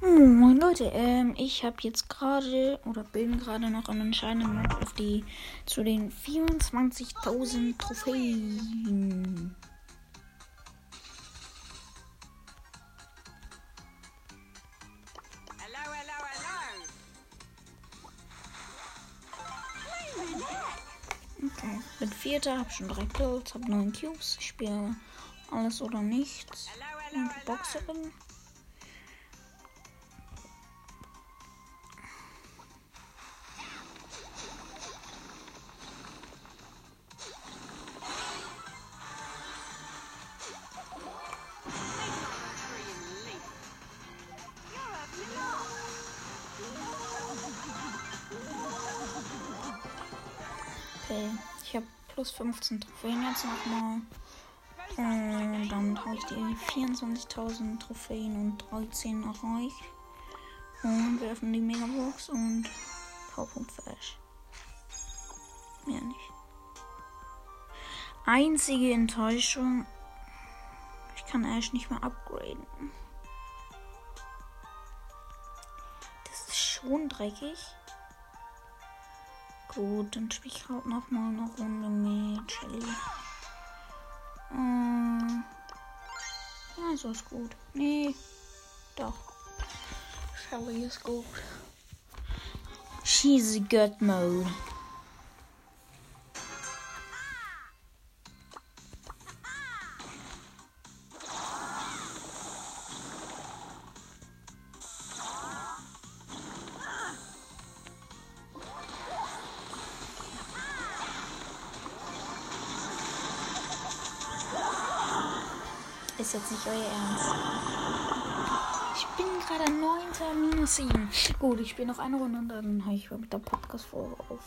Moin Leute, ähm, ich habe jetzt gerade oder bin gerade noch am entscheidenden auf die zu den 24.000 Trophäen. Okay, bin Vierter, habe schon drei Kills, habe neun Cubes, ich spiele alles oder nichts und. Boxerin. Okay, ich habe plus 15 Trophäen jetzt nochmal. Und damit habe ich die 24.000 Trophäen und 13 erreicht. Und wir öffnen die Megabox und Powerpunkt für Ash. Mehr nicht. Einzige Enttäuschung. Ich kann Ash nicht mehr upgraden. Das ist schon dreckig. Gut, dann spiele ich halt noch mal eine Runde mit Shelly. Ähm, ja, so ist gut. Nee, doch. Shelly ist gut. She's good mode. Ist jetzt nicht euer Ernst. Ich bin gerade 9. minus 7. Gut, ich spiele noch eine Runde und dann habe ich mit der Podcast-Folge auf.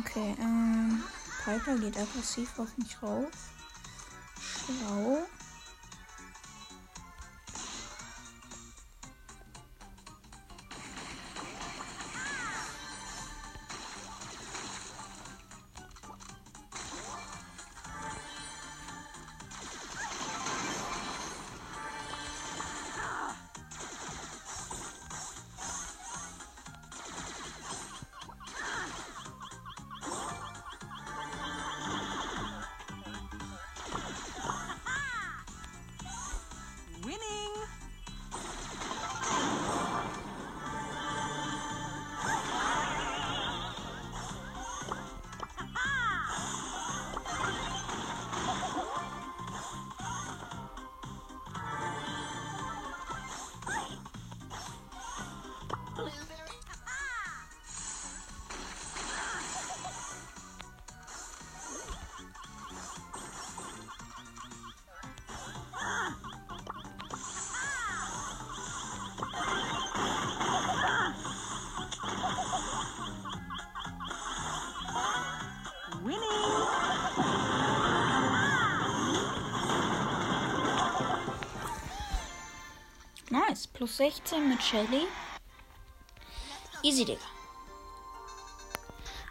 Okay, ähm. Piper geht aggressiv auf mich rauf. Schlau. Nice. Plus 16 mit Shelly. Easy, Digga.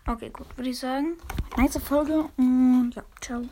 Okay, gut, würde ich sagen. Nice Folge und ja, ciao.